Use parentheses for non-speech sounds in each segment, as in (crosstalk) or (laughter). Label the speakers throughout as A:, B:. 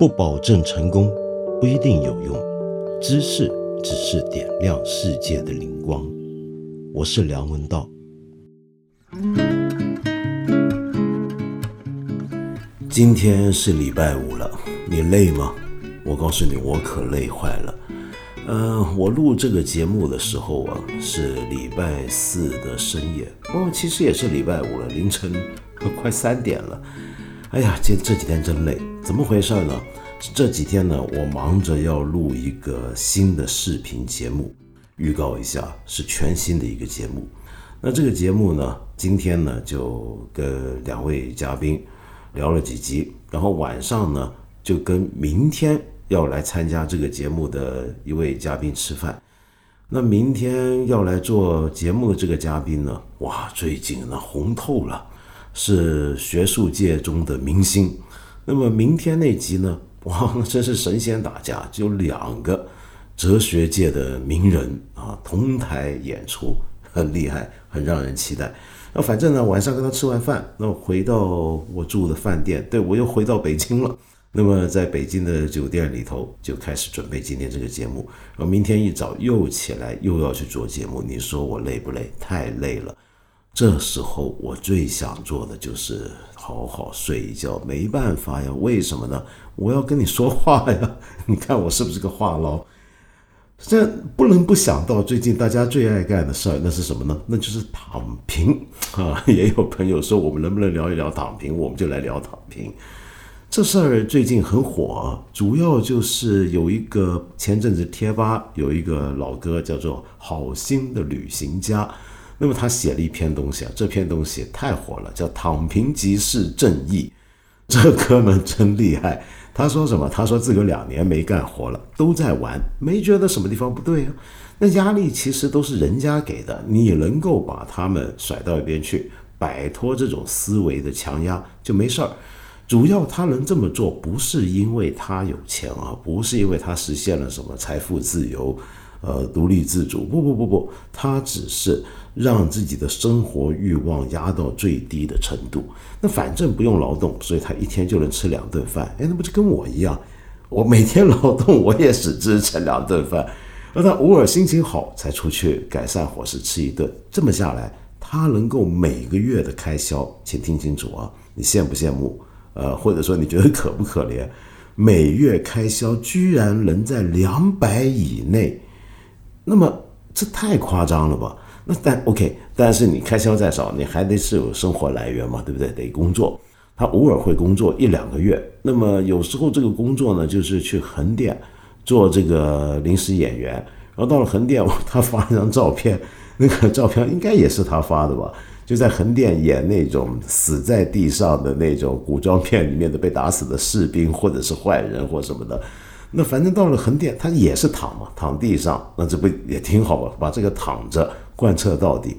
A: 不保证成功，不一定有用。知识只是点亮世界的灵光。我是梁文道。今天是礼拜五了，你累吗？我告诉你，我可累坏了。呃，我录这个节目的时候啊，是礼拜四的深夜，哦，其实也是礼拜五了，凌晨快三点了。哎呀，这这几天真累，怎么回事呢？这几天呢，我忙着要录一个新的视频节目，预告一下，是全新的一个节目。那这个节目呢，今天呢就跟两位嘉宾聊了几集，然后晚上呢就跟明天。要来参加这个节目的一位嘉宾吃饭，那明天要来做节目的这个嘉宾呢？哇，最近呢红透了，是学术界中的明星。那么明天那集呢？(laughs) 哇，真是神仙打架，就两个哲学界的名人啊同台演出，很厉害，很让人期待。那反正呢，晚上跟他吃完饭，那回到我住的饭店，对我又回到北京了。那么在北京的酒店里头就开始准备今天这个节目，然后明天一早又起来又要去做节目，你说我累不累？太累了。这时候我最想做的就是好好睡一觉，没办法呀，为什么呢？我要跟你说话呀，(laughs) 你看我是不是个话痨？这不能不想到最近大家最爱干的事儿，那是什么呢？那就是躺平 (laughs) 啊！也有朋友说我们能不能聊一聊躺平，我们就来聊躺平。这事儿最近很火，主要就是有一个前阵子贴吧有一个老哥叫做好心的旅行家，那么他写了一篇东西啊，这篇东西太火了，叫“躺平即是正义”。(laughs) 这哥们真厉害，他说什么？他说自个两年没干活了，都在玩，没觉得什么地方不对啊。那压力其实都是人家给的，你能够把他们甩到一边去，摆脱这种思维的强压，就没事儿。主要他能这么做，不是因为他有钱啊，不是因为他实现了什么财富自由，呃，独立自主，不不不不，他只是让自己的生活欲望压到最低的程度。那反正不用劳动，所以他一天就能吃两顿饭。哎，那不就跟我一样？我每天劳动，我也只吃两顿饭，而他偶尔心情好才出去改善伙食吃一顿。这么下来，他能够每个月的开销，请听清楚啊，你羡不羡慕？呃，或者说你觉得可不可怜？每月开销居然能在两百以内，那么这太夸张了吧？那但 OK，但是你开销再少，你还得是有生活来源嘛，对不对？得工作。他偶尔会工作一两个月，那么有时候这个工作呢，就是去横店做这个临时演员。然后到了横店，(laughs) 他发一张照片，那个照片应该也是他发的吧？就在横店演那种死在地上的那种古装片里面的被打死的士兵或者是坏人或什么的，那反正到了横店，他也是躺嘛，躺地上，那这不也挺好吧？(laughs) 把这个躺着贯彻到底。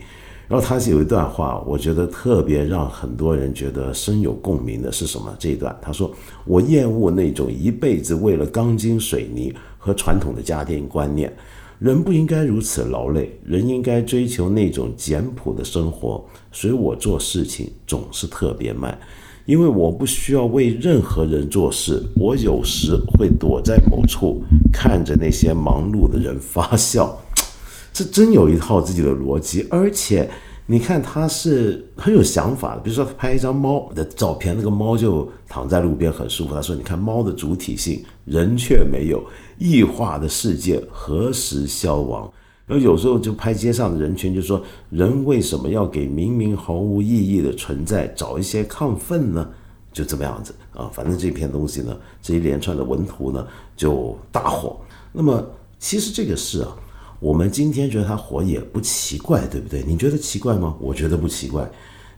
A: 然后他是有一段话，我觉得特别让很多人觉得深有共鸣的是什么？这一段他说：“我厌恶那种一辈子为了钢筋水泥和传统的家庭观念。”人不应该如此劳累，人应该追求那种简朴的生活。所以我做事情总是特别慢，因为我不需要为任何人做事。我有时会躲在某处，看着那些忙碌的人发笑。(tsk) 这真有一套自己的逻辑，而且。你看他是很有想法的，比如说他拍一张猫的照片，那个猫就躺在路边很舒服。他说：“你看猫的主体性，人却没有异化的世界何时消亡？”而有时候就拍街上的人群，就说：“人为什么要给明明毫无意义的存在找一些亢奋呢？”就这么样子啊，反正这篇东西呢，这一连串的文图呢就大火。那么其实这个事啊。我们今天觉得它火也不奇怪，对不对？你觉得奇怪吗？我觉得不奇怪，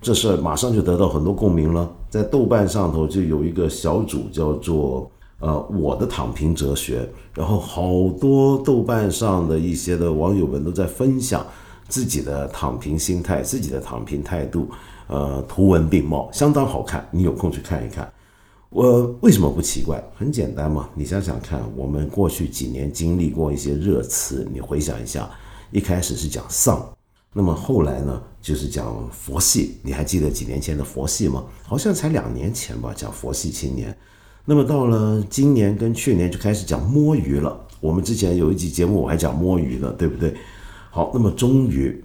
A: 这事儿马上就得到很多共鸣了。在豆瓣上头就有一个小组叫做“呃我的躺平哲学”，然后好多豆瓣上的一些的网友们都在分享自己的躺平心态、自己的躺平态度，呃，图文并茂，相当好看。你有空去看一看。我为什么不奇怪？很简单嘛，你想想看，我们过去几年经历过一些热词，你回想一下，一开始是讲丧，那么后来呢，就是讲佛系。你还记得几年前的佛系吗？好像才两年前吧，讲佛系青年。那么到了今年跟去年就开始讲摸鱼了。我们之前有一集节目我还讲摸鱼呢，对不对？好，那么终于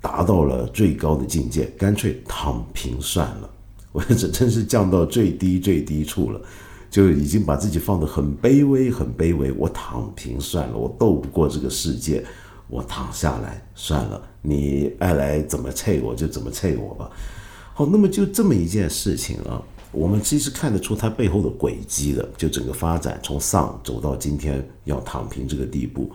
A: 达到了最高的境界，干脆躺平算了。(laughs) 我这真是降到最低最低处了，就已经把自己放得很卑微很卑微。我躺平算了，我斗不过这个世界，我躺下来算了。你爱来怎么啐我就怎么啐我吧。好，那么就这么一件事情啊。我们其实看得出它背后的轨迹的，就整个发展从上走到今天要躺平这个地步，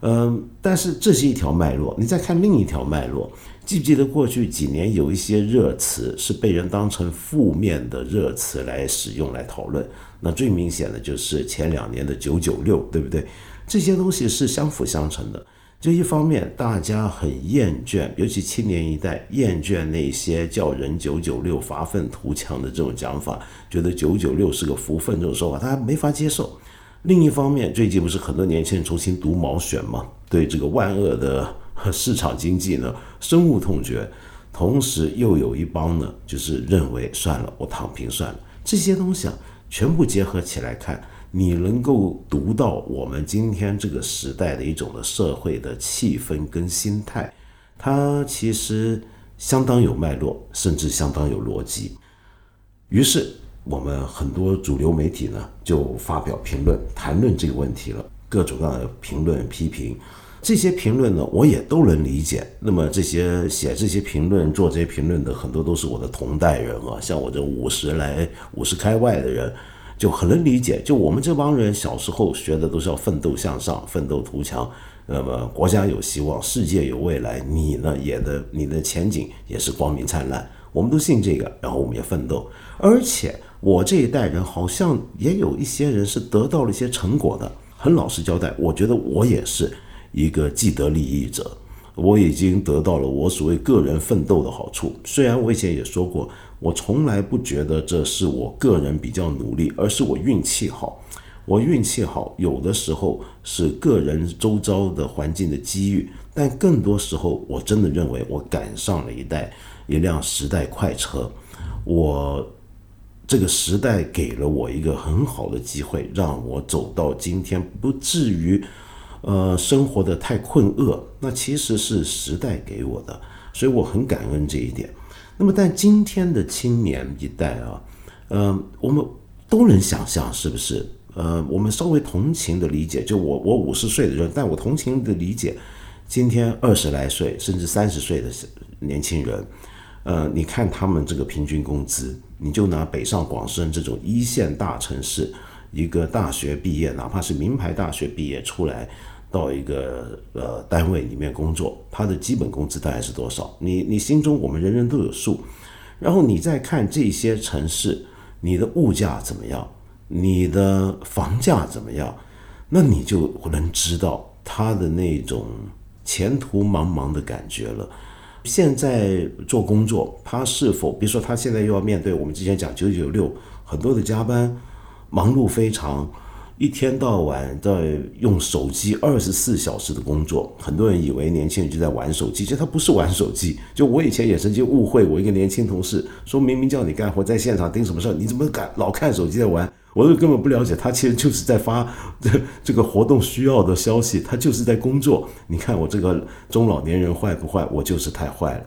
A: 嗯，但是这是一条脉络。你再看另一条脉络，记不记得过去几年有一些热词是被人当成负面的热词来使用来讨论？那最明显的就是前两年的九九六，对不对？这些东西是相辅相成的。就一方面，大家很厌倦，尤其青年一代厌倦那些叫人“九九六”发愤图强的这种讲法，觉得“九九六”是个福分这种说法，他没法接受。另一方面，最近不是很多年轻人重新读毛选吗，对这个万恶的市场经济呢深恶痛绝，同时又有一帮呢，就是认为算了，我躺平算了。这些东西啊，全部结合起来看。你能够读到我们今天这个时代的一种的社会的气氛跟心态，它其实相当有脉络，甚至相当有逻辑。于是我们很多主流媒体呢就发表评论，谈论这个问题了，各种各样的评论批评。这些评论呢，我也都能理解。那么这些写这些评论、做这些评论的很多都是我的同代人啊，像我这五十来、五十开外的人。就很能理解，就我们这帮人小时候学的都是要奋斗向上、奋斗图强，那么国家有希望，世界有未来，你呢也的你的前景也是光明灿烂，我们都信这个，然后我们也奋斗，而且我这一代人好像也有一些人是得到了一些成果的，很老实交代，我觉得我也是一个既得利益者。我已经得到了我所谓个人奋斗的好处。虽然我以前也说过，我从来不觉得这是我个人比较努力，而是我运气好。我运气好，有的时候是个人周遭的环境的机遇，但更多时候，我真的认为我赶上了一代一辆时代快车。我这个时代给了我一个很好的机会，让我走到今天，不至于。呃，生活的太困厄，那其实是时代给我的，所以我很感恩这一点。那么，但今天的青年一代啊，呃，我们都能想象，是不是？呃，我们稍微同情的理解，就我我五十岁的人，但我同情的理解，今天二十来岁甚至三十岁的年轻人，呃，你看他们这个平均工资，你就拿北上广深这种一线大城市，一个大学毕业，哪怕是名牌大学毕业出来。到一个呃单位里面工作，他的基本工资大概是多少？你你心中我们人人都有数。然后你再看这些城市，你的物价怎么样？你的房价怎么样？那你就能知道他的那种前途茫茫的感觉了。现在做工作，他是否比如说他现在又要面对我们之前讲九九六很多的加班，忙碌非常。一天到晚在用手机，二十四小时的工作，很多人以为年轻人就在玩手机，其实他不是玩手机。就我以前也曾经误会，我一个年轻同事说明明叫你干活，在现场盯什么事儿，你怎么敢老看手机在玩？我都根本不了解，他其实就是在发这这个活动需要的消息，他就是在工作。你看我这个中老年人坏不坏？我就是太坏了。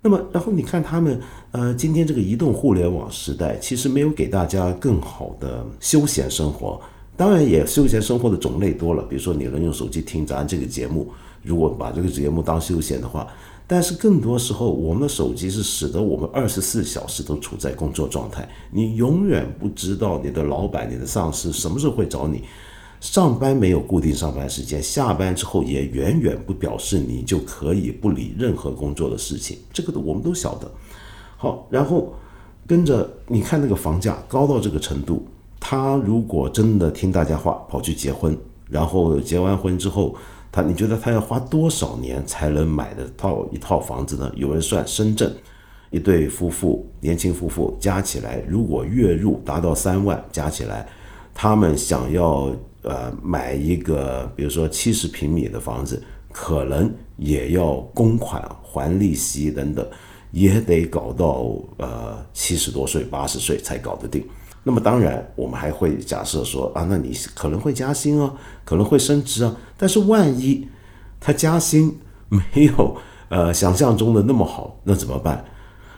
A: 那么，然后你看他们，呃，今天这个移动互联网时代，其实没有给大家更好的休闲生活。当然，也休闲生活的种类多了。比如说，你能用手机听咱这个节目，如果把这个节目当休闲的话，但是更多时候，我们的手机是使得我们二十四小时都处在工作状态。你永远不知道你的老板、你的上司什么时候会找你。上班没有固定上班时间，下班之后也远远不表示你就可以不理任何工作的事情。这个我们都晓得。好，然后跟着你看那个房价高到这个程度。他如果真的听大家话跑去结婚，然后结完婚之后，他你觉得他要花多少年才能买得到一套房子呢？有人算深圳一对夫妇，年轻夫妇加起来，如果月入达到三万，加起来，他们想要呃买一个比如说七十平米的房子，可能也要公款还利息等等，也得搞到呃七十多岁八十岁才搞得定。那么当然，我们还会假设说啊，那你可能会加薪啊，可能会升职啊。但是万一他加薪没有呃想象中的那么好，那怎么办？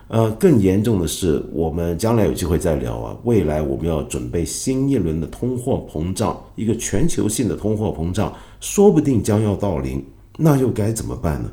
A: 呃，更严重的是，我们将来有机会再聊啊。未来我们要准备新一轮的通货膨胀，一个全球性的通货膨胀，说不定将要到临，那又该怎么办呢？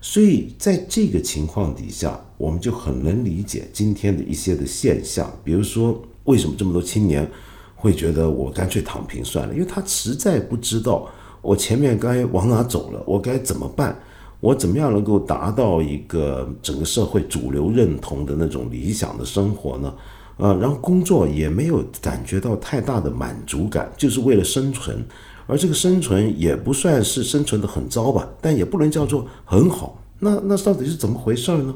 A: 所以在这个情况底下，我们就很能理解今天的一些的现象，比如说为什么这么多青年会觉得我干脆躺平算了，因为他实在不知道我前面该往哪走了，我该怎么办。我怎么样能够达到一个整个社会主流认同的那种理想的生活呢？呃，然后工作也没有感觉到太大的满足感，就是为了生存，而这个生存也不算是生存的很糟吧，但也不能叫做很好。那那到底是怎么回事呢？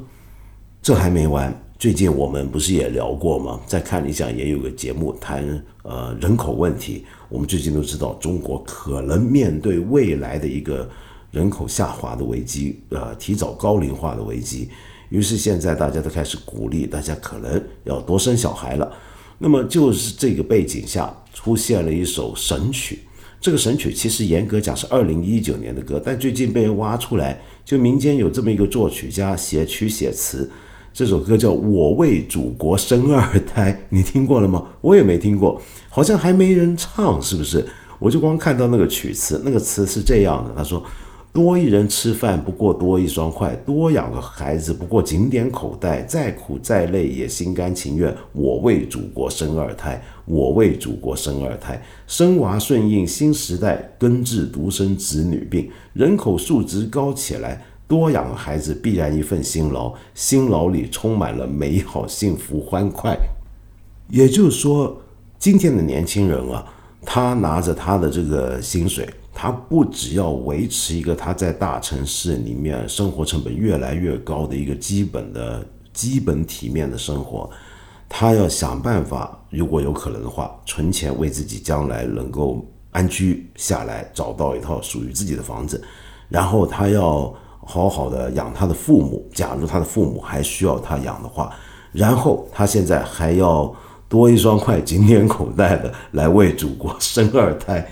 A: 这还没完，最近我们不是也聊过吗？在看理想也有个节目谈呃人口问题，我们最近都知道中国可能面对未来的一个。人口下滑的危机，呃，提早高龄化的危机，于是现在大家都开始鼓励大家可能要多生小孩了。那么就是这个背景下出现了一首神曲，这个神曲其实严格讲是二零一九年的歌，但最近被挖出来，就民间有这么一个作曲家写曲写词，这首歌叫《我为祖国生二胎》，你听过了吗？我也没听过，好像还没人唱，是不是？我就光看到那个曲词，那个词是这样的，他说。多一人吃饭不过多一双筷，多养个孩子不过紧点口袋，再苦再累也心甘情愿。我为祖国生二胎，我为祖国生二胎，生娃顺应新时代，根治独生子女病，人口数值高起来，多养孩子必然一份辛劳，辛劳里充满了美好幸福欢快。也就是说，今天的年轻人啊，他拿着他的这个薪水。他不只要维持一个他在大城市里面生活成本越来越高的一个基本的基本体面的生活，他要想办法，如果有可能的话，存钱为自己将来能够安居下来，找到一套属于自己的房子，然后他要好好的养他的父母，假如他的父母还需要他养的话，然后他现在还要多一双筷，紧点口袋的来为祖国生二胎，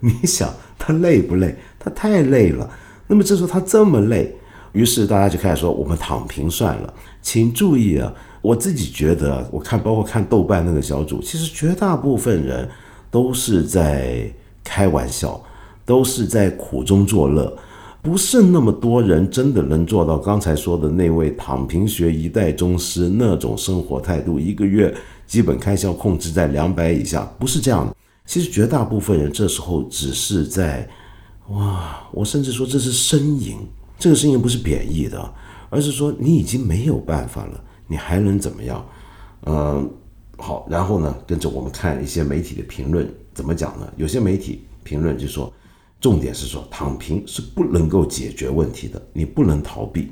A: 你想？他累不累？他太累了。那么这时候他这么累，于是大家就开始说：“我们躺平算了。”请注意啊，我自己觉得，我看包括看豆瓣那个小组，其实绝大部分人都是在开玩笑，都是在苦中作乐，不是那么多人真的能做到刚才说的那位躺平学一代宗师那种生活态度，一个月基本开销控制在两百以下，不是这样的。其实绝大部分人这时候只是在，哇！我甚至说这是呻吟，这个呻吟不是贬义的，而是说你已经没有办法了，你还能怎么样？嗯，好，然后呢，跟着我们看一些媒体的评论怎么讲呢？有些媒体评论就说，重点是说躺平是不能够解决问题的，你不能逃避。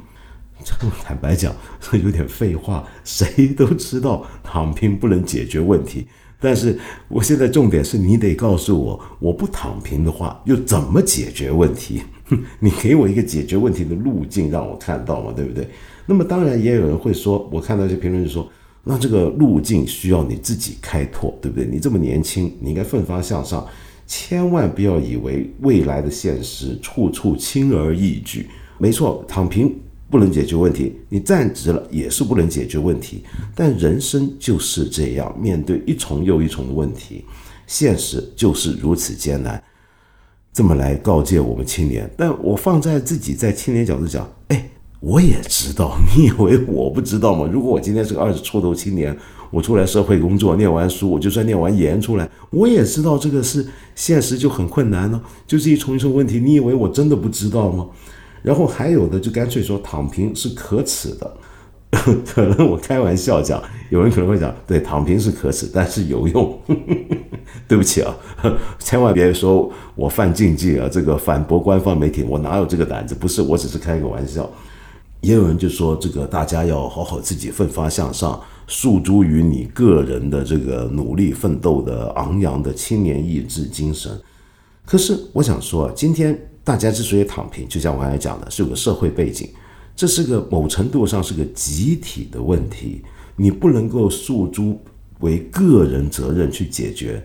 A: 这 (laughs) 我坦白讲，有点废话，谁都知道躺平不能解决问题。但是我现在重点是你得告诉我，我不躺平的话，又怎么解决问题？(laughs) 你给我一个解决问题的路径，让我看到嘛，对不对？那么当然也有人会说，我看到一些评论就说，那这个路径需要你自己开拓，对不对？你这么年轻，你应该奋发向上，千万不要以为未来的现实处处轻而易举。没错，躺平。不能解决问题，你站直了也是不能解决问题。但人生就是这样，面对一重又一重的问题，现实就是如此艰难。这么来告诫我们青年，但我放在自己在青年角度讲，我也知道，你以为我不知道吗？(laughs) 如果我今天是个二十出头青年，我出来社会工作，念完书，我就算念完研出来，我也知道这个是现实就很困难呢，就是一重一重问题。你以为我真的不知道吗？然后还有的就干脆说躺平是可耻的，(laughs) 可能我开玩笑讲，有人可能会讲，对，躺平是可耻，但是有用。(laughs) 对不起啊，千万别说我犯禁忌啊，这个反驳官方媒体，我哪有这个胆子？不是，我只是开个玩笑。也有人就说，这个大家要好好自己奋发向上，诉诸于你个人的这个努力奋斗的昂扬的青年意志精神。可是我想说啊，今天。大家之所以躺平，就像我刚才讲的，是有个社会背景，这是个某程度上是个集体的问题。你不能够诉诸为个人责任去解决，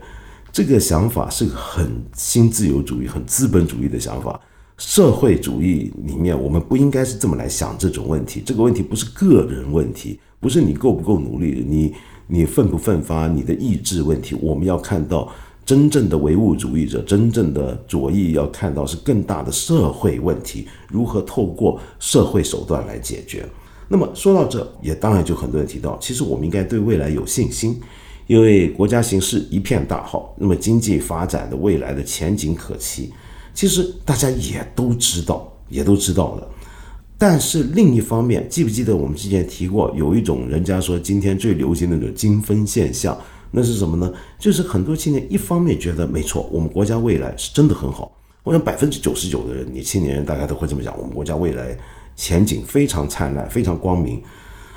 A: 这个想法是个很新自由主义、很资本主义的想法。社会主义里面，我们不应该是这么来想这种问题。这个问题不是个人问题，不是你够不够努力，你你奋不奋发，你的意志问题。我们要看到真正的唯物主义者，真正的左翼要看到是更大的社会问题，如何透过社会手段来解决。那么说到这，也当然就很多人提到，其实我们应该对未来有信心，因为国家形势一片大好，那么经济发展的未来的前景可期。其实大家也都知道，也都知道的。但是另一方面，记不记得我们之前提过，有一种人家说今天最流行那种精分现象，那是什么呢？就是很多青年一方面觉得没错，我们国家未来是真的很好。我想百分之九十九的人，你青年人大概都会这么讲，我们国家未来前景非常灿烂，非常光明。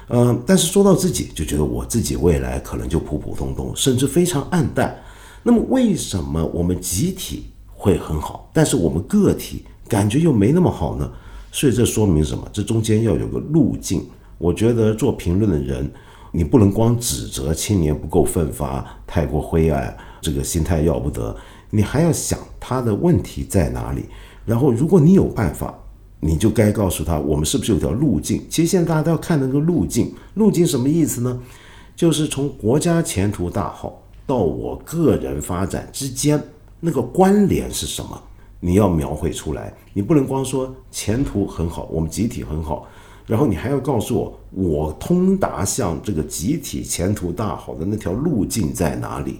A: 嗯，但是说到自己，就觉得我自己未来可能就普普通通，甚至非常暗淡。那么为什么我们集体？会很好，但是我们个体感觉又没那么好呢，所以这说明什么？这中间要有个路径。我觉得做评论的人，你不能光指责青年不够奋发、太过灰暗，这个心态要不得，你还要想他的问题在哪里。然后，如果你有办法，你就该告诉他，我们是不是有条路径？其实现在大家都要看那个路径，路径什么意思呢？就是从国家前途大好到我个人发展之间。那个关联是什么？你要描绘出来。你不能光说前途很好，我们集体很好，然后你还要告诉我，我通达向这个集体前途大好的那条路径在哪里？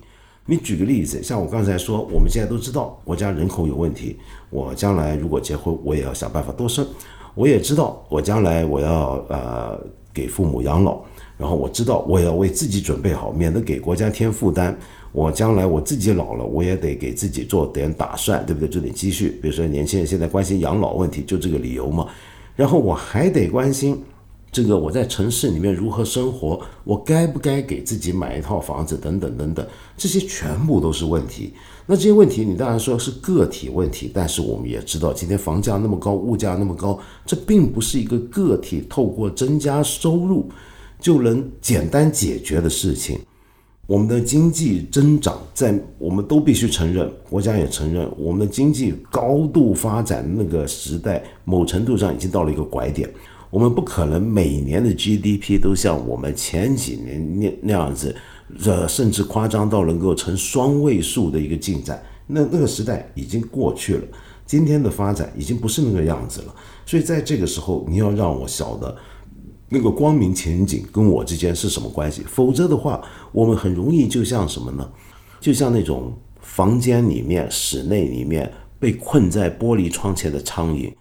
A: 你举个例子，像我刚才说，我们现在都知道国家人口有问题，我将来如果结婚，我也要想办法多生。我也知道我将来我要呃给父母养老，然后我知道我也要为自己准备好，免得给国家添负担。我将来我自己老了，我也得给自己做点打算，对不对？做点积蓄。比如说年轻人现在关心养老问题，就这个理由嘛。然后我还得关心这个我在城市里面如何生活，我该不该给自己买一套房子等等等等，这些全部都是问题。那这些问题你当然说是个体问题，但是我们也知道今天房价那么高，物价那么高，这并不是一个个体透过增加收入就能简单解决的事情。我们的经济增长，在我们都必须承认，国家也承认，我们的经济高度发展那个时代，某程度上已经到了一个拐点。我们不可能每年的 GDP 都像我们前几年那那样子，呃，甚至夸张到能够成双位数的一个进展。那那个时代已经过去了，今天的发展已经不是那个样子了。所以在这个时候，你要让我晓得。那个光明前景跟我之间是什么关系？否则的话，我们很容易就像什么呢？就像那种房间里面、室内里面被困在玻璃窗前的苍蝇，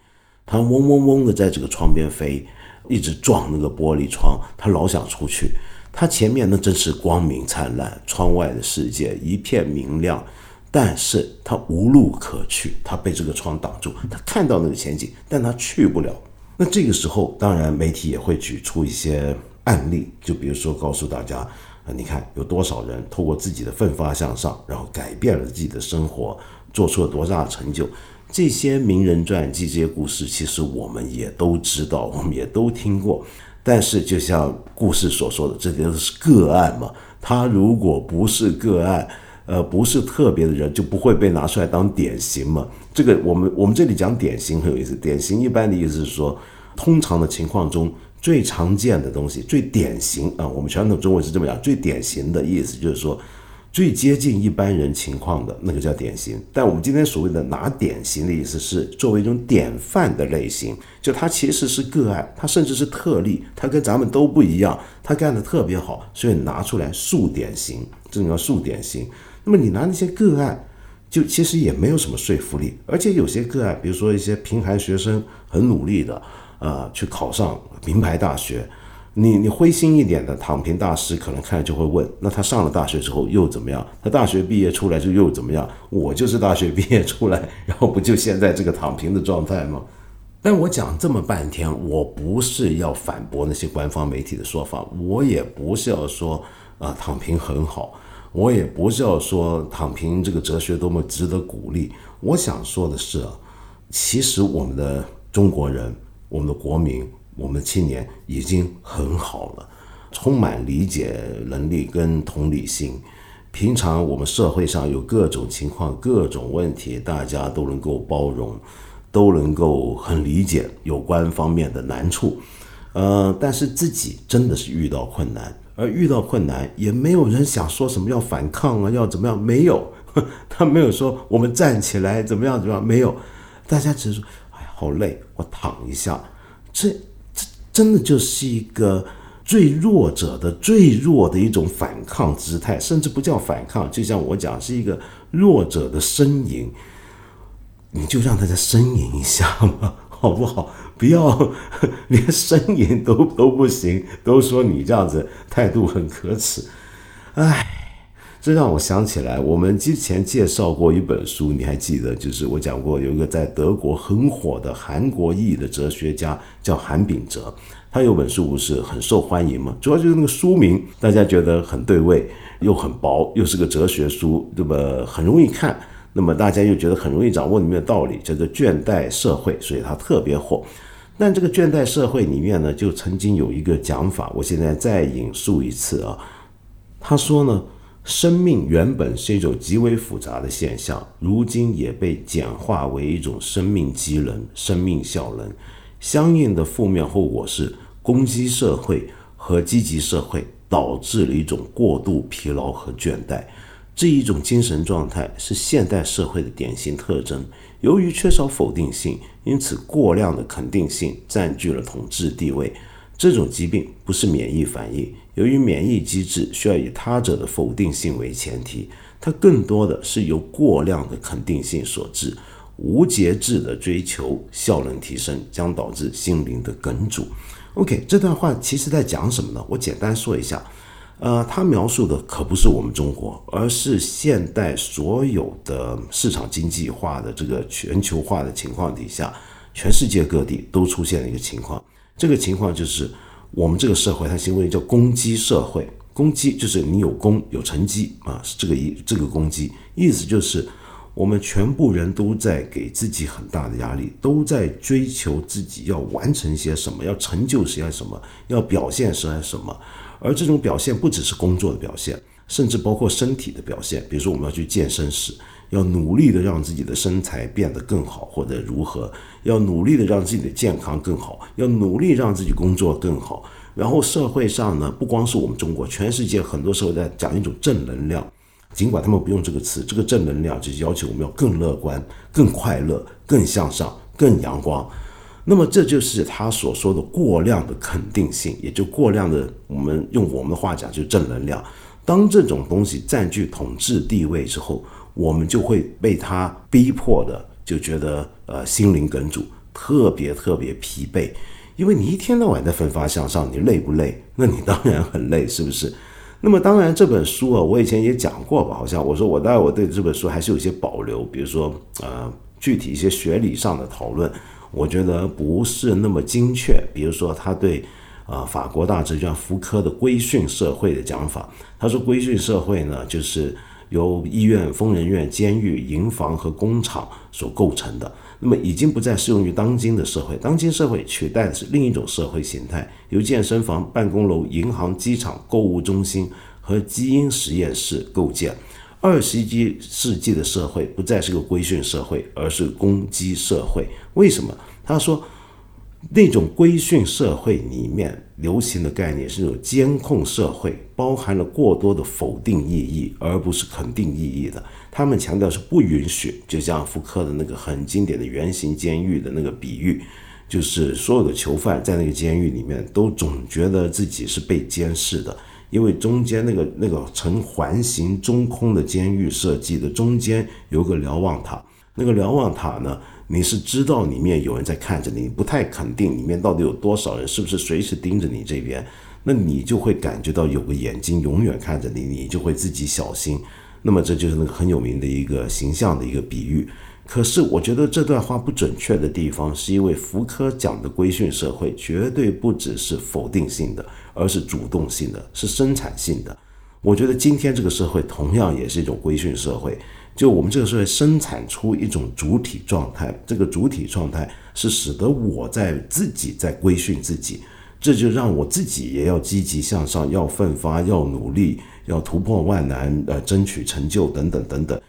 A: 它嗡嗡嗡的在这个窗边飞，一直撞那个玻璃窗，它老想出去。它前面那真是光明灿烂，窗外的世界一片明亮，但是它无路可去，它被这个窗挡住。它看到那个前景，但它去不了。那这个时候，当然媒体也会举出一些案例，就比如说告诉大家，啊，你看有多少人透过自己的奋发向上，然后改变了自己的生活，做出了多大的成就。这些名人传记、这些故事，其实我们也都知道，我们也都听过。但是，就像故事所说的，这些都是个案嘛。他如果不是个案，呃，不是特别的人，就不会被拿出来当典型嘛。这个我们我们这里讲典型很有意思，典型一般的意思是说，通常的情况中最常见的东西，最典型啊，我们传统中文是这么讲，最典型的意思就是说，最接近一般人情况的那个叫典型。但我们今天所谓的拿典型的意思是作为一种典范的类型，就它其实是个案，它甚至是特例，它跟咱们都不一样，它干的特别好，所以拿出来树典型，这种叫树典型。那么你拿那些个案，就其实也没有什么说服力，而且有些个案，比如说一些贫寒学生很努力的，呃，去考上名牌大学，你你灰心一点的躺平大师可能看了就会问，那他上了大学之后又怎么样？他大学毕业出来就又怎么样？我就是大学毕业出来，然后不就现在这个躺平的状态吗？但我讲这么半天，我不是要反驳那些官方媒体的说法，我也不是要说啊躺平很好。我也不是要说躺平这个哲学多么值得鼓励，我想说的是啊，其实我们的中国人、我们的国民、我们的青年已经很好了，充满理解能力跟同理心。平常我们社会上有各种情况、各种问题，大家都能够包容，都能够很理解有关方面的难处。呃，但是自己真的是遇到困难，而遇到困难也没有人想说什么要反抗啊，要怎么样？没有，(laughs) 他没有说我们站起来怎么样怎么样？没有，大家只是，好累，我躺一下。这这真的就是一个。最弱者的最弱的一种反抗姿态，甚至不叫反抗，就像我讲，是一个弱者的呻吟。你就让他再呻吟一下嘛，(laughs) 好不好？不要 (laughs) 连呻吟都都不行，都说你这样子态度很可耻。唉，这让我想起来，我们之前介绍过一本书，你还记得？就是我讲过，有一个在德国很火的韩国裔的哲学家，叫韩炳哲。他有本书不是很受欢迎吗？主要就是那个书名，大家觉得很对味，又很薄，又是个哲学书，对吧？很容易看，那么大家又觉得很容易掌握里面的道理，叫做《倦怠社会》，所以它特别火。但这个《倦怠社会》里面呢，就曾经有一个讲法，我现在再引述一次啊。他说呢，生命原本是一种极为复杂的现象，如今也被简化为一种生命机能、生命效能。相应的负面后果是，攻击社会和积极社会导致了一种过度疲劳和倦怠。这一种精神状态是现代社会的典型特征。由于缺少否定性，因此过量的肯定性占据了统治地位。这种疾病不是免疫反应，由于免疫机制需要以他者的否定性为前提，它更多的是由过量的肯定性所致。无节制的追求效能提升，将导致心灵的梗阻。OK，这段话其实在讲什么呢？我简单说一下。呃，他描述的可不是我们中国，而是现代所有的市场经济化的这个全球化的情况底下，全世界各地都出现了一个情况。这个情况就是我们这个社会，它行为叫攻击社会。攻击就是你有功有成绩啊，是这个意这个攻击，意思就是。我们全部人都在给自己很大的压力，都在追求自己要完成些什么，要成就些什么，要表现些什么。而这种表现不只是工作的表现，甚至包括身体的表现。比如说，我们要去健身室，要努力的让自己的身材变得更好，或者如何，要努力的让自己的健康更好，要努力让自己工作更好。然后社会上呢，不光是我们中国，全世界很多时候在讲一种正能量。尽管他们不用这个词，这个正能量就是要求我们要更乐观、更快乐、更向上、更阳光。那么这就是他所说的过量的肯定性，也就过量的，我们用我们的话讲，就是正能量。当这种东西占据统治地位之后，我们就会被他逼迫的，就觉得呃心灵梗阻，特别特别疲惫。因为你一天到晚在奋发向上，你累不累？那你当然很累，是不是？那么当然，这本书啊，我以前也讲过吧？好像我说我当然我对这本书还是有些保留，比如说呃，具体一些学理上的讨论，我觉得不是那么精确。比如说他对啊法国大哲学家福柯的规训社会的讲法，他说规训社会呢，就是由医院、疯人院、监狱、营房和工厂所构成的。那么已经不再适用于当今的社会，当今社会取代的是另一种社会形态，由健身房、办公楼、银行、机场、购物中心和基因实验室构建。二十一世纪的社会不再是个规训社会，而是攻击社会。为什么？他说。那种规训社会里面流行的概念是那种监控社会，包含了过多的否定意义，而不是肯定意义的。他们强调是不允许，就像福柯的那个很经典的圆形监狱的那个比喻，就是所有的囚犯在那个监狱里面都总觉得自己是被监视的，因为中间那个那个呈环形中空的监狱设计的中间有个瞭望塔，那个瞭望塔呢？你是知道里面有人在看着你，不太肯定里面到底有多少人，是不是随时盯着你这边？那你就会感觉到有个眼睛永远看着你，你就会自己小心。那么这就是那个很有名的一个形象的一个比喻。可是我觉得这段话不准确的地方，是因为福柯讲的规训社会绝对不只是否定性的，而是主动性的，是生产性的。我觉得今天这个社会同样也是一种规训社会。就我们这个社会生产出一种主体状态，这个主体状态是使得我在自己在规训自己，这就让我自己也要积极向上，要奋发，要努力，要突破万难，呃，争取成就等等等等。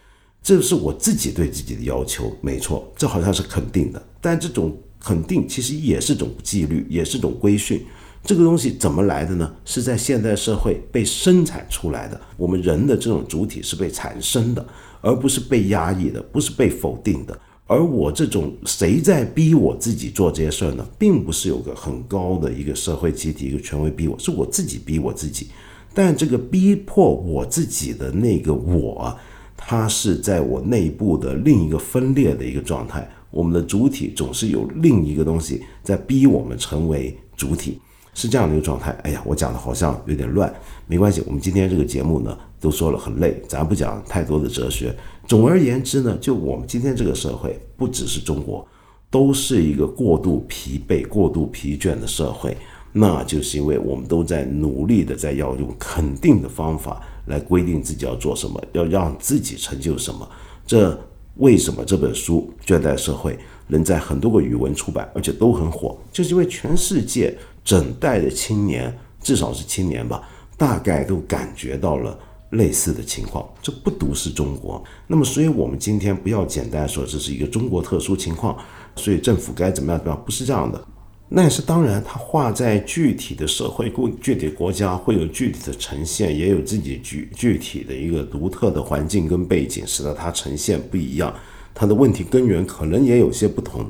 A: 这是我自己对自己的要求，没错，这好像是肯定的。但这种肯定其实也是种纪律，也是种规训。这个东西怎么来的呢？是在现代社会被生产出来的。我们人的这种主体是被产生的，而不是被压抑的，不是被否定的。而我这种谁在逼我自己做这些事儿呢？并不是有个很高的一个社会集体、一个权威逼我，是我自己逼我自己。但这个逼迫我自己的那个我，它是在我内部的另一个分裂的一个状态。我们的主体总是有另一个东西在逼我们成为主体，是这样的一个状态。哎呀，我讲的好像有点乱，没关系。我们今天这个节目呢，都说了很累，咱不讲太多的哲学。总而言之呢，就我们今天这个社会，不只是中国，都是一个过度疲惫、过度疲倦的社会。那就是因为我们都在努力的在要用肯定的方法来规定自己要做什么，要让自己成就什么。这为什么这本书《倦怠社会》能在很多个语文出版，而且都很火？就是因为全世界整代的青年，至少是青年吧，大概都感觉到了。类似的情况，这不独是中国。那么，所以我们今天不要简单说这是一个中国特殊情况，所以政府该怎么样怎么样，不是这样的。那也是当然，它画在具体的社会、具具体国家会有具体的呈现，也有自己具具体的一个独特的环境跟背景，使得它呈现不一样。它的问题根源可能也有些不同。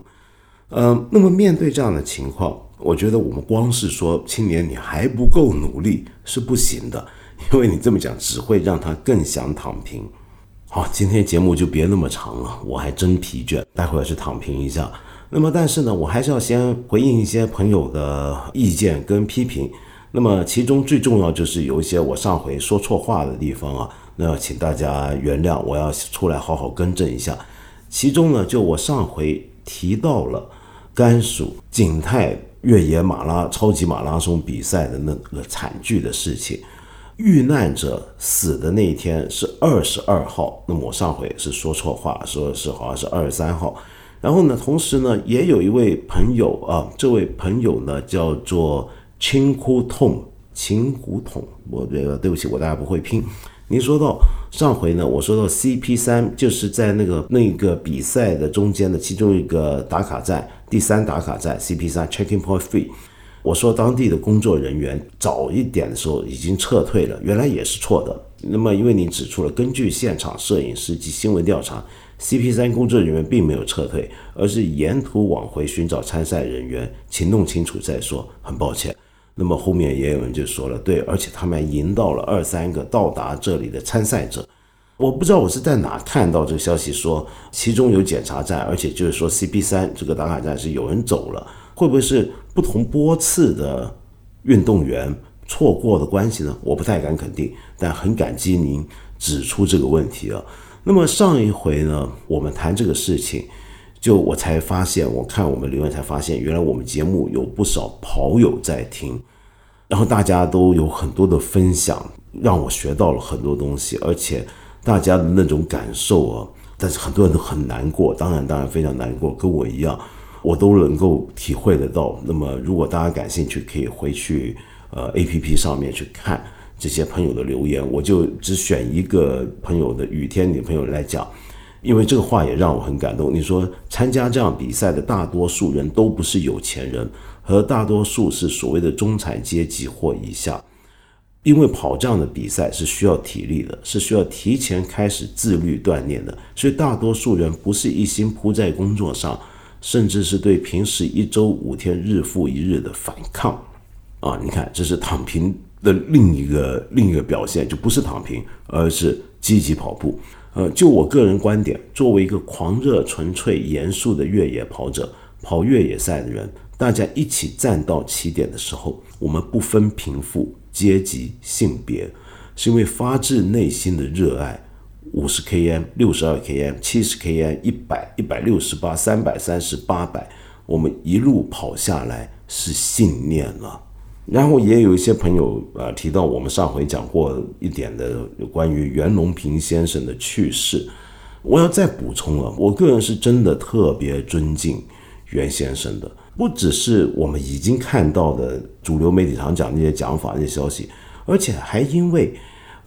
A: 嗯，那么面对这样的情况，我觉得我们光是说青年你还不够努力是不行的。(laughs) 因为你这么讲，只会让他更想躺平。好，今天节目就别那么长了，我还真疲倦，待会儿去躺平一下。那么，但是呢，我还是要先回应一些朋友的意见跟批评。那么，其中最重要就是有一些我上回说错话的地方啊，那要请大家原谅，我要出来好好更正一下。其中呢，就我上回提到了甘肃景泰越野马拉超级马拉松比赛的那个惨剧的事情。遇难者死的那一天是二十二号，那么我上回是说错话，说是好像是二十三号。然后呢，同时呢，也有一位朋友啊，这位朋友呢叫做青枯痛秦胡同，我这个对不起，我大家不会拼。您说到上回呢，我说到 CP 三，就是在那个那个比赛的中间的其中一个打卡站，第三打卡站 CP 三 Checking Point Three。我说当地的工作人员早一点的时候已经撤退了，原来也是错的。那么因为你指出了，根据现场摄影师及新闻调查，CP 三工作人员并没有撤退，而是沿途往回寻找参赛人员，请弄清楚再说。很抱歉。那么后面也有人就说了，对，而且他们还引到了二三个到达这里的参赛者。我不知道我是在哪看到这个消息，说其中有检查站，而且就是说 CP 三这个打卡站是有人走了。会不会是不同波次的运动员错过的关系呢？我不太敢肯定，但很感激您指出这个问题啊。那么上一回呢，我们谈这个事情，就我才发现，我看我们留言才发现，原来我们节目有不少跑友在听，然后大家都有很多的分享，让我学到了很多东西，而且大家的那种感受啊，但是很多人都很难过，当然当然非常难过，跟我一样。我都能够体会得到。那么，如果大家感兴趣，可以回去呃 A P P 上面去看这些朋友的留言。我就只选一个朋友的雨天女朋友来讲，因为这个话也让我很感动。你说参加这样比赛的大多数人都不是有钱人，和大多数是所谓的中产阶级或以下，因为跑这样的比赛是需要体力的，是需要提前开始自律锻炼的，所以大多数人不是一心扑在工作上。甚至是对平时一周五天日复一日的反抗，啊，你看，这是躺平的另一个另一个表现，就不是躺平，而是积极跑步。呃，就我个人观点，作为一个狂热、纯粹、严肃的越野跑者，跑越野赛的人，大家一起站到起点的时候，我们不分贫富、阶级、性别，是因为发自内心的热爱。五十 km、六十二 km、七十 km、一百、一百六十八、三百三十八百，我们一路跑下来是信念了。然后也有一些朋友啊提到，我们上回讲过一点的关于袁隆平先生的去世，我要再补充了。我个人是真的特别尊敬袁先生的。不只是我们已经看到的主流媒体常讲那些讲法、那些消息，而且还因为，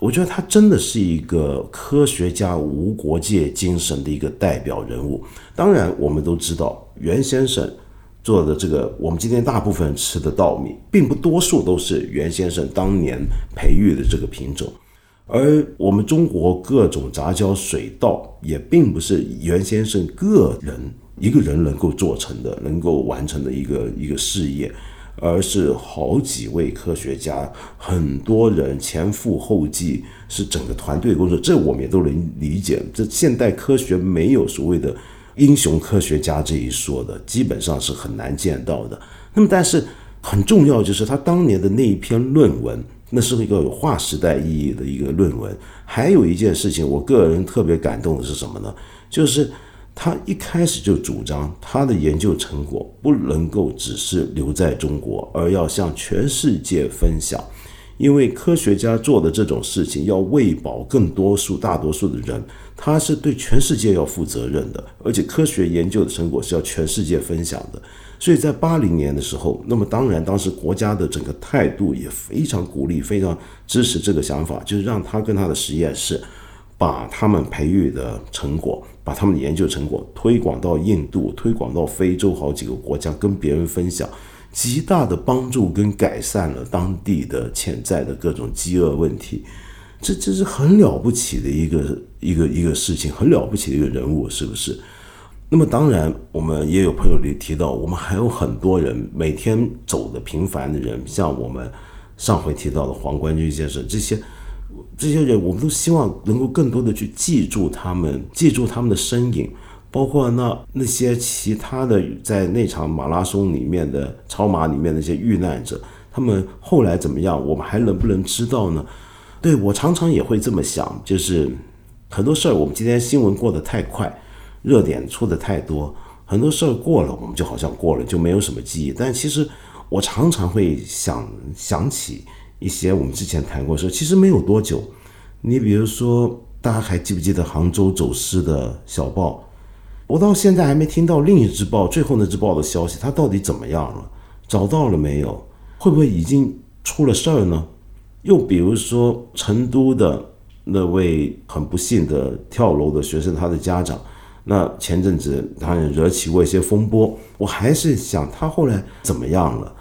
A: 我觉得他真的是一个科学家无国界精神的一个代表人物。当然，我们都知道袁先生做的这个，我们今天大部分吃的稻米，并不多数都是袁先生当年培育的这个品种。而我们中国各种杂交水稻，也并不是袁先生个人一个人能够做成的、能够完成的一个一个事业，而是好几位科学家，很多人前赴后继，是整个团队工作。这我们也都能理解。这现代科学没有所谓的英雄科学家这一说的，基本上是很难见到的。那么，但是很重要就是他当年的那一篇论文。那是一个有划时代意义的一个论文。还有一件事情，我个人特别感动的是什么呢？就是他一开始就主张他的研究成果不能够只是留在中国，而要向全世界分享。因为科学家做的这种事情要喂饱更多数、大多数的人，他是对全世界要负责任的，而且科学研究的成果是要全世界分享的。所以在八零年的时候，那么当然，当时国家的整个态度也非常鼓励、非常支持这个想法，就是让他跟他的实验室把他们培育的成果、把他们的研究成果推广到印度、推广到非洲好几个国家，跟别人分享，极大的帮助跟改善了当地的潜在的各种饥饿问题。这这是很了不起的一个一个一个事情，很了不起的一个人物，是不是？那么当然，我们也有朋友里提到，我们还有很多人每天走的平凡的人，像我们上回提到的黄冠军先生，这些这些人，我们都希望能够更多的去记住他们，记住他们的身影，包括那那些其他的在那场马拉松里面的超马里面那些遇难者，他们后来怎么样，我们还能不能知道呢？对我常常也会这么想，就是很多事儿，我们今天新闻过得太快。热点出的太多，很多事儿过了，我们就好像过了，就没有什么记忆。但其实我常常会想想起一些我们之前谈过说，其实没有多久。你比如说，大家还记不记得杭州走失的小报？我到现在还没听到另一只报最后那只报的消息，它到底怎么样了？找到了没有？会不会已经出了事儿呢？又比如说，成都的那位很不幸的跳楼的学生，他的家长。那前阵子他也惹起过一些风波，我还是想他后来怎么样了？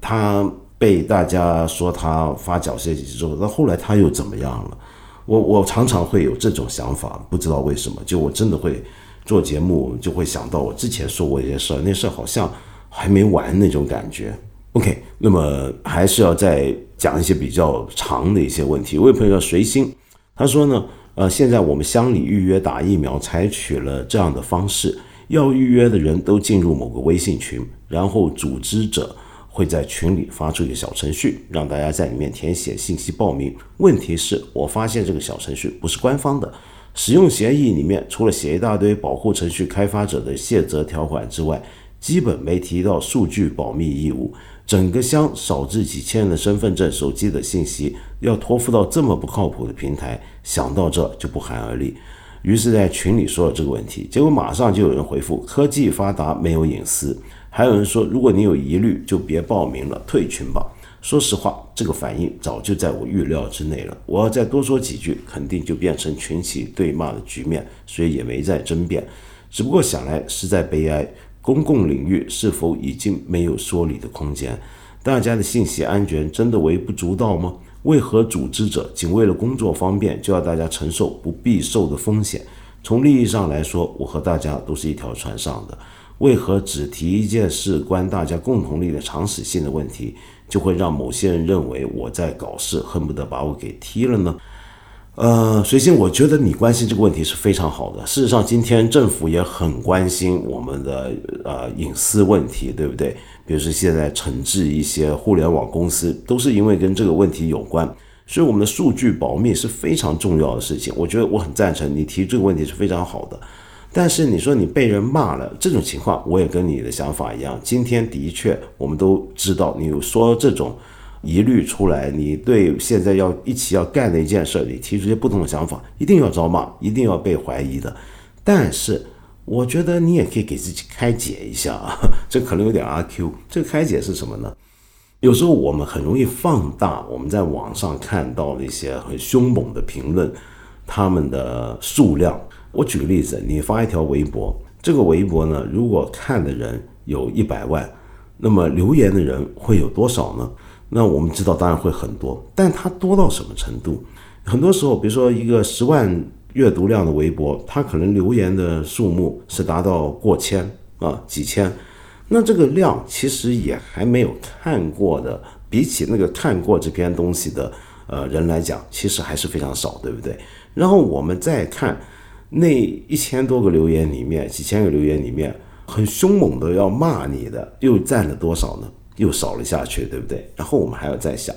A: 他被大家说他发假消息之后，那后来他又怎么样了？我我常常会有这种想法，不知道为什么，就我真的会做节目，就会想到我之前说过一些事儿，那事儿好像还没完那种感觉。OK，那么还是要再讲一些比较长的一些问题。我有朋友叫随心，他说呢。呃，现在我们乡里预约打疫苗，采取了这样的方式：要预约的人都进入某个微信群，然后组织者会在群里发出一个小程序，让大家在里面填写信息报名。问题是我发现这个小程序不是官方的，使用协议里面除了写一大堆保护程序开发者的卸责条款之外，基本没提到数据保密义务。整个乡少至几千人的身份证、手机的信息，要托付到这么不靠谱的平台，想到这就不寒而栗。于是，在群里说了这个问题，结果马上就有人回复：科技发达，没有隐私。还有人说，如果你有疑虑，就别报名了，退群吧。说实话，这个反应早就在我预料之内了。我要再多说几句，肯定就变成群起对骂的局面，所以也没再争辩。只不过想来实在悲哀。公共领域是否已经没有说理的空间？大家的信息安全真的微不足道吗？为何组织者仅为了工作方便就要大家承受不必受的风险？从利益上来说，我和大家都是一条船上的。为何只提一件事关大家共同利益的常识性的问题，就会让某些人认为我在搞事，恨不得把我给踢了呢？呃，随心，我觉得你关心这个问题是非常好的。事实上，今天政府也很关心我们的呃隐私问题，对不对？比如说现在惩治一些互联网公司，都是因为跟这个问题有关。所以，我们的数据保密是非常重要的事情。我觉得我很赞成你提这个问题是非常好的。但是你说你被人骂了这种情况，我也跟你的想法一样。今天的确，我们都知道你说这种。疑虑出来，你对现在要一起要干的一件事，你提出些不同的想法，一定要遭骂，一定要被怀疑的。但是我觉得你也可以给自己开解一下啊，(laughs) 这可能有点阿 Q。这个开解是什么呢？有时候我们很容易放大我们在网上看到的一些很凶猛的评论，他们的数量。我举个例子，你发一条微博，这个微博呢，如果看的人有一百万，那么留言的人会有多少呢？那我们知道，当然会很多，但它多到什么程度？很多时候，比如说一个十万阅读量的微博，它可能留言的数目是达到过千啊，几千。那这个量其实也还没有看过的，比起那个看过这篇东西的呃人来讲，其实还是非常少，对不对？然后我们再看那一千多个留言里面，几千个留言里面，很凶猛的要骂你的，又占了多少呢？又少了下去，对不对？然后我们还要再想，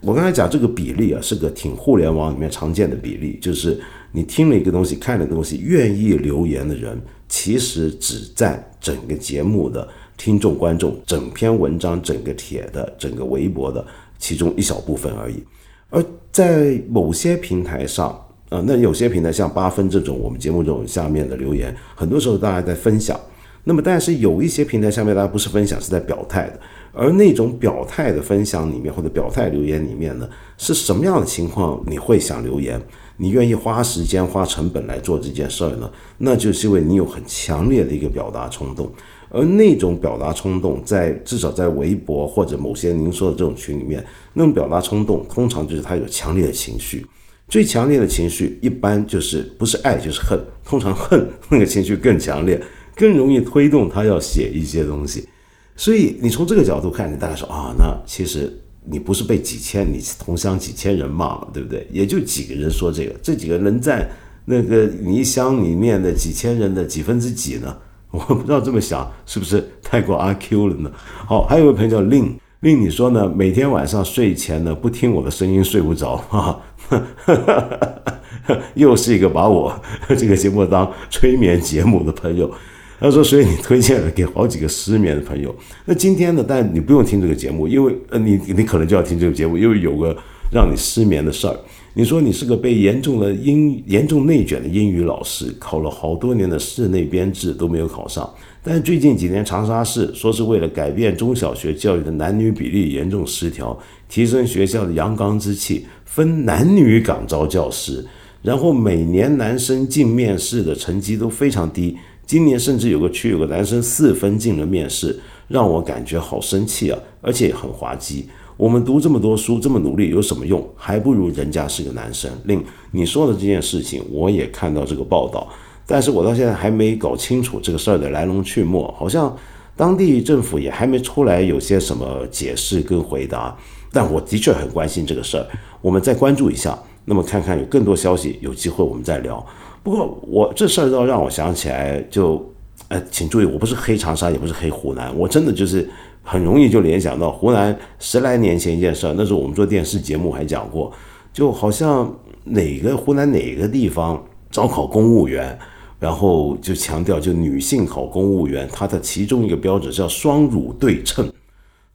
A: 我刚才讲这个比例啊，是个挺互联网里面常见的比例，就是你听了一个东西，看了东西，愿意留言的人，其实只占整个节目的。听众、观众，整篇文章、整个帖的、整个微博的其中一小部分而已。而在某些平台上，啊，那有些平台像八分这种，我们节目这种下面的留言，很多时候大家在分享。那么，但是有一些平台下面大家不是分享，是在表态的。而那种表态的分享里面，或者表态留言里面呢，是什么样的情况？你会想留言？你愿意花时间、花成本来做这件事儿呢？那就是因为你有很强烈的一个表达冲动。而那种表达冲动，在至少在微博或者某些您说的这种群里面，那种表达冲动，通常就是他有强烈的情绪，最强烈的情绪一般就是不是爱就是恨，通常恨那个情绪更强烈，更容易推动他要写一些东西。所以你从这个角度看，你大概说啊，那其实你不是被几千你是同乡几千人骂了，对不对？也就几个人说这个，这几个人在那个你一乡里面的几千人的几分之几呢？(laughs) 我不知道这么想是不是太过阿 Q 了呢？好，还有位朋友叫令令，你说呢？每天晚上睡前呢，不听我的声音睡不着啊，(laughs) 又是一个把我 (laughs) 这个节目当催眠节目的朋友。他说，所以你推荐了给好几个失眠的朋友。那今天呢？但你不用听这个节目，因为呃，你你可能就要听这个节目，因为有个让你失眠的事儿。你说你是个被严重的英严重内卷的英语老师，考了好多年的室内编制都没有考上。但最近几年长沙市说是为了改变中小学教育的男女比例严重失调，提升学校的阳刚之气，分男女岗招教师，然后每年男生进面试的成绩都非常低。今年甚至有个区有个男生四分进了面试，让我感觉好生气啊，而且很滑稽。我们读这么多书，这么努力有什么用？还不如人家是个男生。另你说的这件事情，我也看到这个报道，但是我到现在还没搞清楚这个事儿的来龙去脉。好像当地政府也还没出来有些什么解释跟回答。但我的确很关心这个事儿，我们再关注一下。那么看看有更多消息，有机会我们再聊。不过我这事儿倒让我想起来，就，呃，请注意，我不是黑长沙，也不是黑湖南，我真的就是。很容易就联想到湖南十来年前一件事儿，那时候我们做电视节目还讲过，就好像哪个湖南哪个地方招考公务员，然后就强调就女性考公务员，它的其中一个标准叫双乳对称，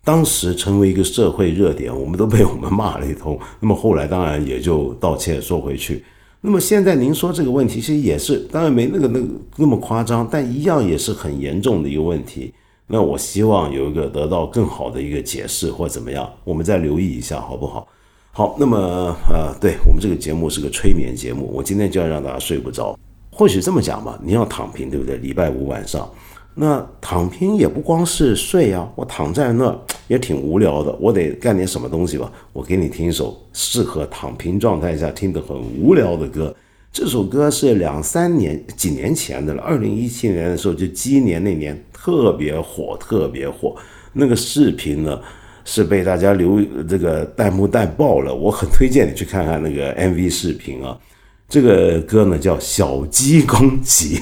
A: 当时成为一个社会热点，我们都被我们骂了一通。那么后来当然也就道歉说回去。那么现在您说这个问题，其实也是当然没那个那个那么夸张，但一样也是很严重的一个问题。那我希望有一个得到更好的一个解释或怎么样，我们再留意一下好不好？好，那么呃，对我们这个节目是个催眠节目，我今天就要让大家睡不着。或许这么讲吧，你要躺平，对不对？礼拜五晚上，那躺平也不光是睡啊，我躺在那也挺无聊的，我得干点什么东西吧。我给你听一首适合躺平状态下听得很无聊的歌。这首歌是两三年几年前的了，二零一七年的时候就鸡年那年特别火，特别火。那个视频呢是被大家留这个弹幕弹爆了，我很推荐你去看看那个 MV 视频啊。这个歌呢叫《小鸡公鸡》，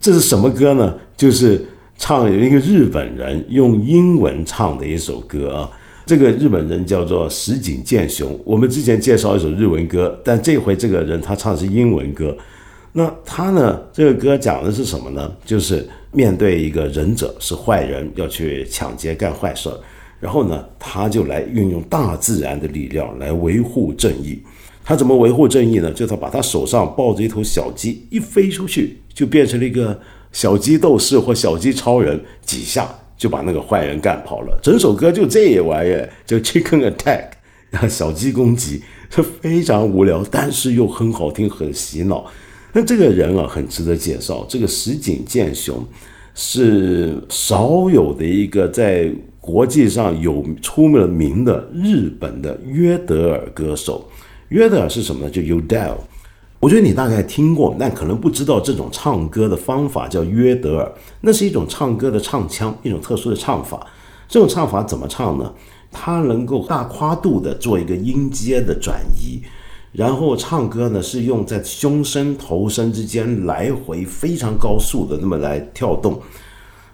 A: 这是什么歌呢？就是唱有一个日本人用英文唱的一首歌啊。这个日本人叫做石井健雄。我们之前介绍一首日文歌，但这回这个人他唱的是英文歌。那他呢？这个歌讲的是什么呢？就是面对一个忍者是坏人，要去抢劫干坏事儿，然后呢，他就来运用大自然的力量来维护正义。他怎么维护正义呢？就他把他手上抱着一头小鸡，一飞出去就变成了一个小鸡斗士或小鸡超人几下就把那个坏人干跑了。整首歌就这玩意儿，就 Chicken Attack，小鸡攻击，非常无聊，但是又很好听，很洗脑。那这个人啊，很值得介绍。这个石井健雄是少有的一个在国际上有出了名的日本的约德尔歌手。约德尔是什么呢？就 u d e l。我觉得你大概听过，但可能不知道这种唱歌的方法叫约德尔。那是一种唱歌的唱腔，一种特殊的唱法。这种唱法怎么唱呢？它能够大跨度的做一个音阶的转移。然后唱歌呢，是用在胸声、头声之间来回非常高速的那么来跳动，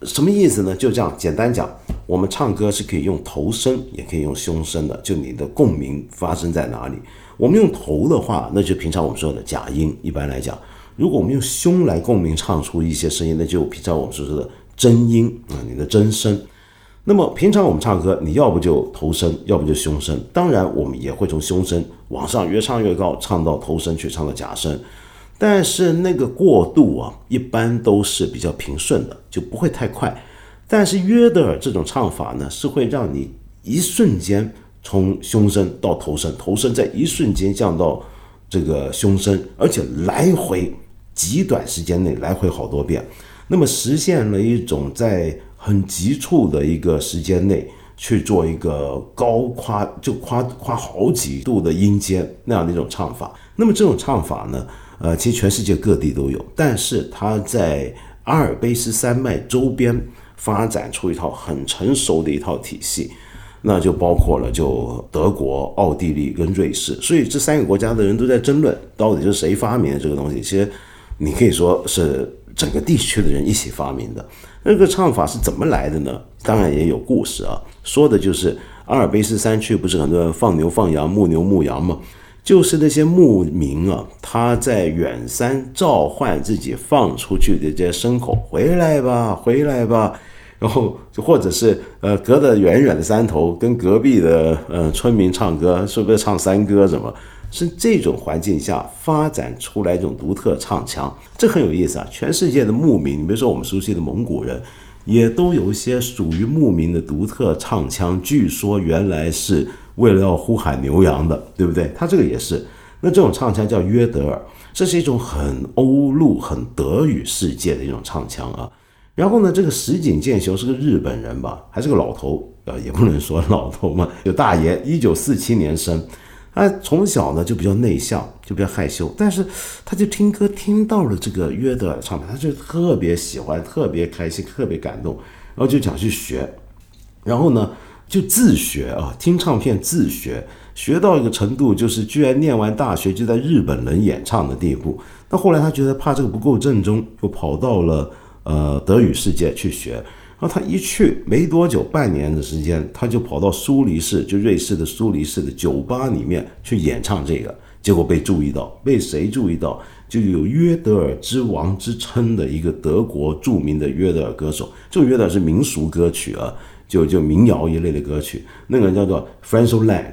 A: 什么意思呢？就这样简单讲，我们唱歌是可以用头声，也可以用胸声的，就你的共鸣发生在哪里。我们用头的话，那就平常我们说的假音。一般来讲，如果我们用胸来共鸣唱出一些声音，那就平常我们说的真音啊，你的真声。那么平常我们唱歌，你要不就头声，要不就胸声。当然，我们也会从胸声往上越唱越高，唱到头声去，唱到假声。但是那个过渡啊，一般都是比较平顺的，就不会太快。但是约德尔这种唱法呢，是会让你一瞬间从胸声到头声，头声在一瞬间降到这个胸声，而且来回极短时间内来回好多遍，那么实现了一种在。很急促的一个时间内去做一个高夸，就夸夸好几度的音阶那样的一种唱法。那么这种唱法呢，呃，其实全世界各地都有，但是它在阿尔卑斯山脉周边发展出一套很成熟的一套体系，那就包括了就德国、奥地利跟瑞士。所以这三个国家的人都在争论，到底是谁发明的这个东西。其实你可以说是整个地区的人一起发明的。那个唱法是怎么来的呢？当然也有故事啊，说的就是阿尔卑斯山区不是很多人放牛放羊、牧牛牧羊吗？就是那些牧民啊，他在远山召唤自己放出去的这些牲口，回来吧，回来吧。然后就或者是呃，隔得远远的山头，跟隔壁的呃村民唱歌，是不是唱山歌什么？是这种环境下发展出来一种独特唱腔，这很有意思啊！全世界的牧民，你比如说我们熟悉的蒙古人，也都有一些属于牧民的独特唱腔。据说原来是为了要呼喊牛羊的，对不对？他这个也是。那这种唱腔叫约德尔，这是一种很欧陆、很德语世界的一种唱腔啊。然后呢，这个石井健雄是个日本人吧，还是个老头？呃，也不能说老头嘛，有大爷，一九四七年生。他从小呢就比较内向，就比较害羞，但是他就听歌听到了这个约德尔唱片，他就特别喜欢，特别开心，特别感动，然后就想去学，然后呢就自学啊，听唱片自学，学到一个程度，就是居然念完大学就在日本人演唱的地步。那后来他觉得怕这个不够正宗，又跑到了呃德语世界去学。然后他一去没多久，半年的时间，他就跑到苏黎世，就瑞士的苏黎世的酒吧里面去演唱这个，结果被注意到，被谁注意到？就有约德尔之王之称的一个德国著名的约德尔歌手，这个约德尔是民俗歌曲啊，就就民谣一类的歌曲，那个人叫做 Franz Lang，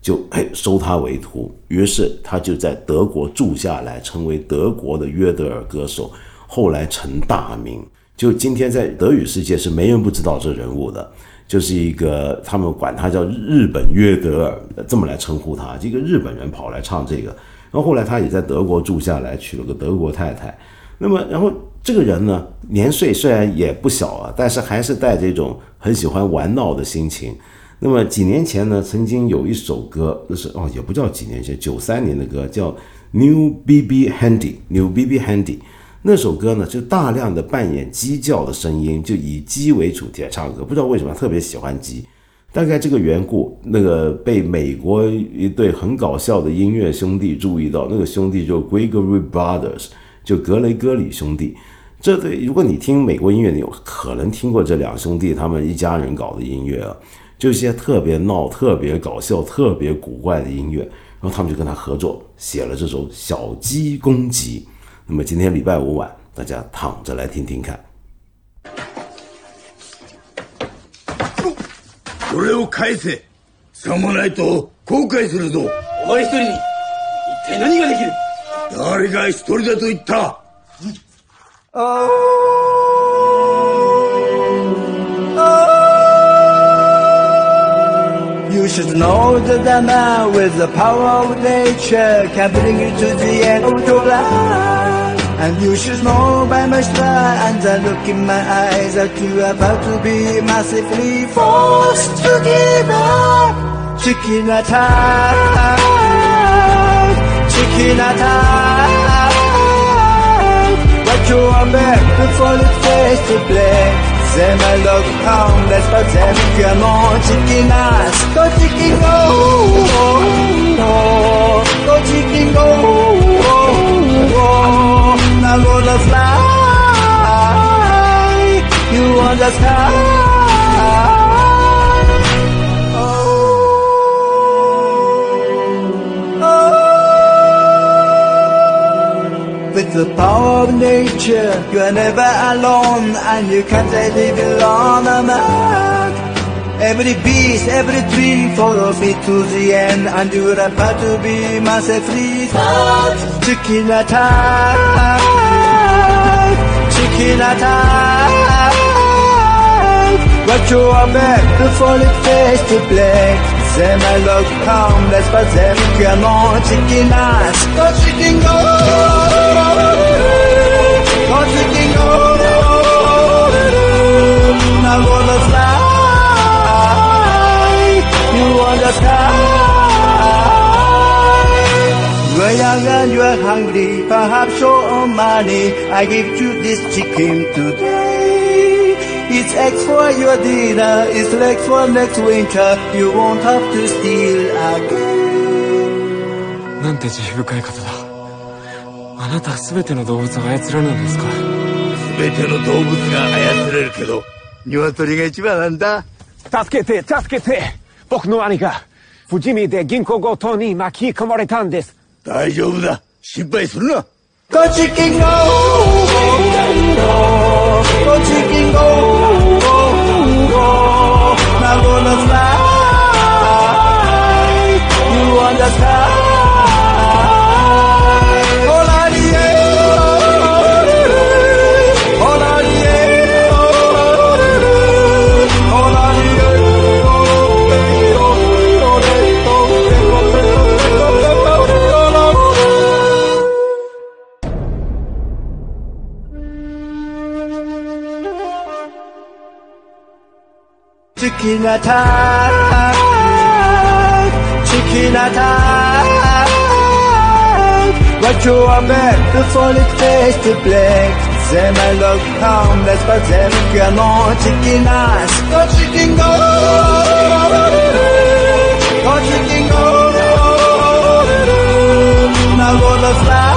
A: 就哎收他为徒，于是他就在德国住下来，成为德国的约德尔歌手，后来成大名。就今天在德语世界是没人不知道这人物的，就是一个他们管他叫日本约德尔，这么来称呼他。这个日本人跑来唱这个，然后后来他也在德国住下来，娶了个德国太太。那么，然后这个人呢，年岁虽然也不小啊，但是还是带着一种很喜欢玩闹的心情。那么几年前呢，曾经有一首歌，那是哦，也不叫几年前，九三年的歌，叫《New BB Handy》，New BB Handy。那首歌呢，就大量的扮演鸡叫的声音，就以鸡为主题来唱歌。不知道为什么特别喜欢鸡，大概这个缘故，那个被美国一对很搞笑的音乐兄弟注意到，那个兄弟就 Gregory Brothers，就格雷戈里兄弟。这对如果你听美国音乐，你有可能听过这两兄弟他们一家人搞的音乐啊，就一些特别闹、特别搞笑、特别古怪的音乐。然后他们就跟他合作，写了这首《小鸡公鸡》。那么今天礼拜五晚，大家躺着来听听看。
B: これを返せ。さもないと後悔するぞ。
C: お前一人に一体何ができる
B: 誰が一人だと言った
C: Oh, oh. You should know that a man with the power of nature can bring you to the end of your life. And you should know by my stride and the look in my eyes that you are about to be massively forced to give up. Chicken attack, chicken attack. But you are back before the face to black. C'est ma love come, laisse pas t'aimer que mon chicken ass. Go chicken go, go chicken go. Now gonna fly, you on the sky. With the power of nature, you are never alone, and you can't live alone, a man. Every beast, every tree, follow me to the end, and you're about to be massively Chicken looking at eyes But you are back before it fades to black Then I look home, that's them Comment tu guinasses Quand tu guinasses Quand tu guinasses Now all the fly. You understand young and you're hungry, perhaps your money. I give you this chicken today. It's eggs for your dinner, it's legs for next winter. You won't have to steal again.
D: なんて慈悲深い方だあなたは全ての動物を操られるんですか
B: 全ての動物が操れるけど、鶏が一番なんだ。
E: 助けて助けて僕の兄が不死身で銀行強盗に巻き込まれたんです
B: 大丈夫だ。心配するな。
C: Go chicken go, go chicken go, now gonna fly, you on Attack, chicken attack. But you are back before it fades to black. C'est ma love come, laisse pas aimer que mon chicken ass. Go chicken go, go chicken go. Now gonna fly,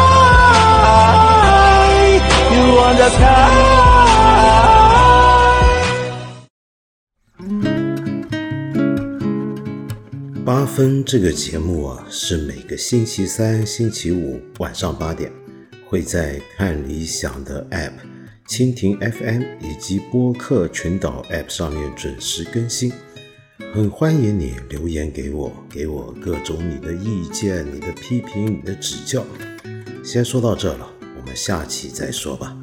C: you on the.
A: 八分这个节目啊，是每个星期三、星期五晚上八点，会在看理想的 App、蜻蜓 FM 以及播客群岛 App 上面准时更新。很欢迎你留言给我，给我各种你的意见、你的批评、你的指教。先说到这了，我们下期再说吧。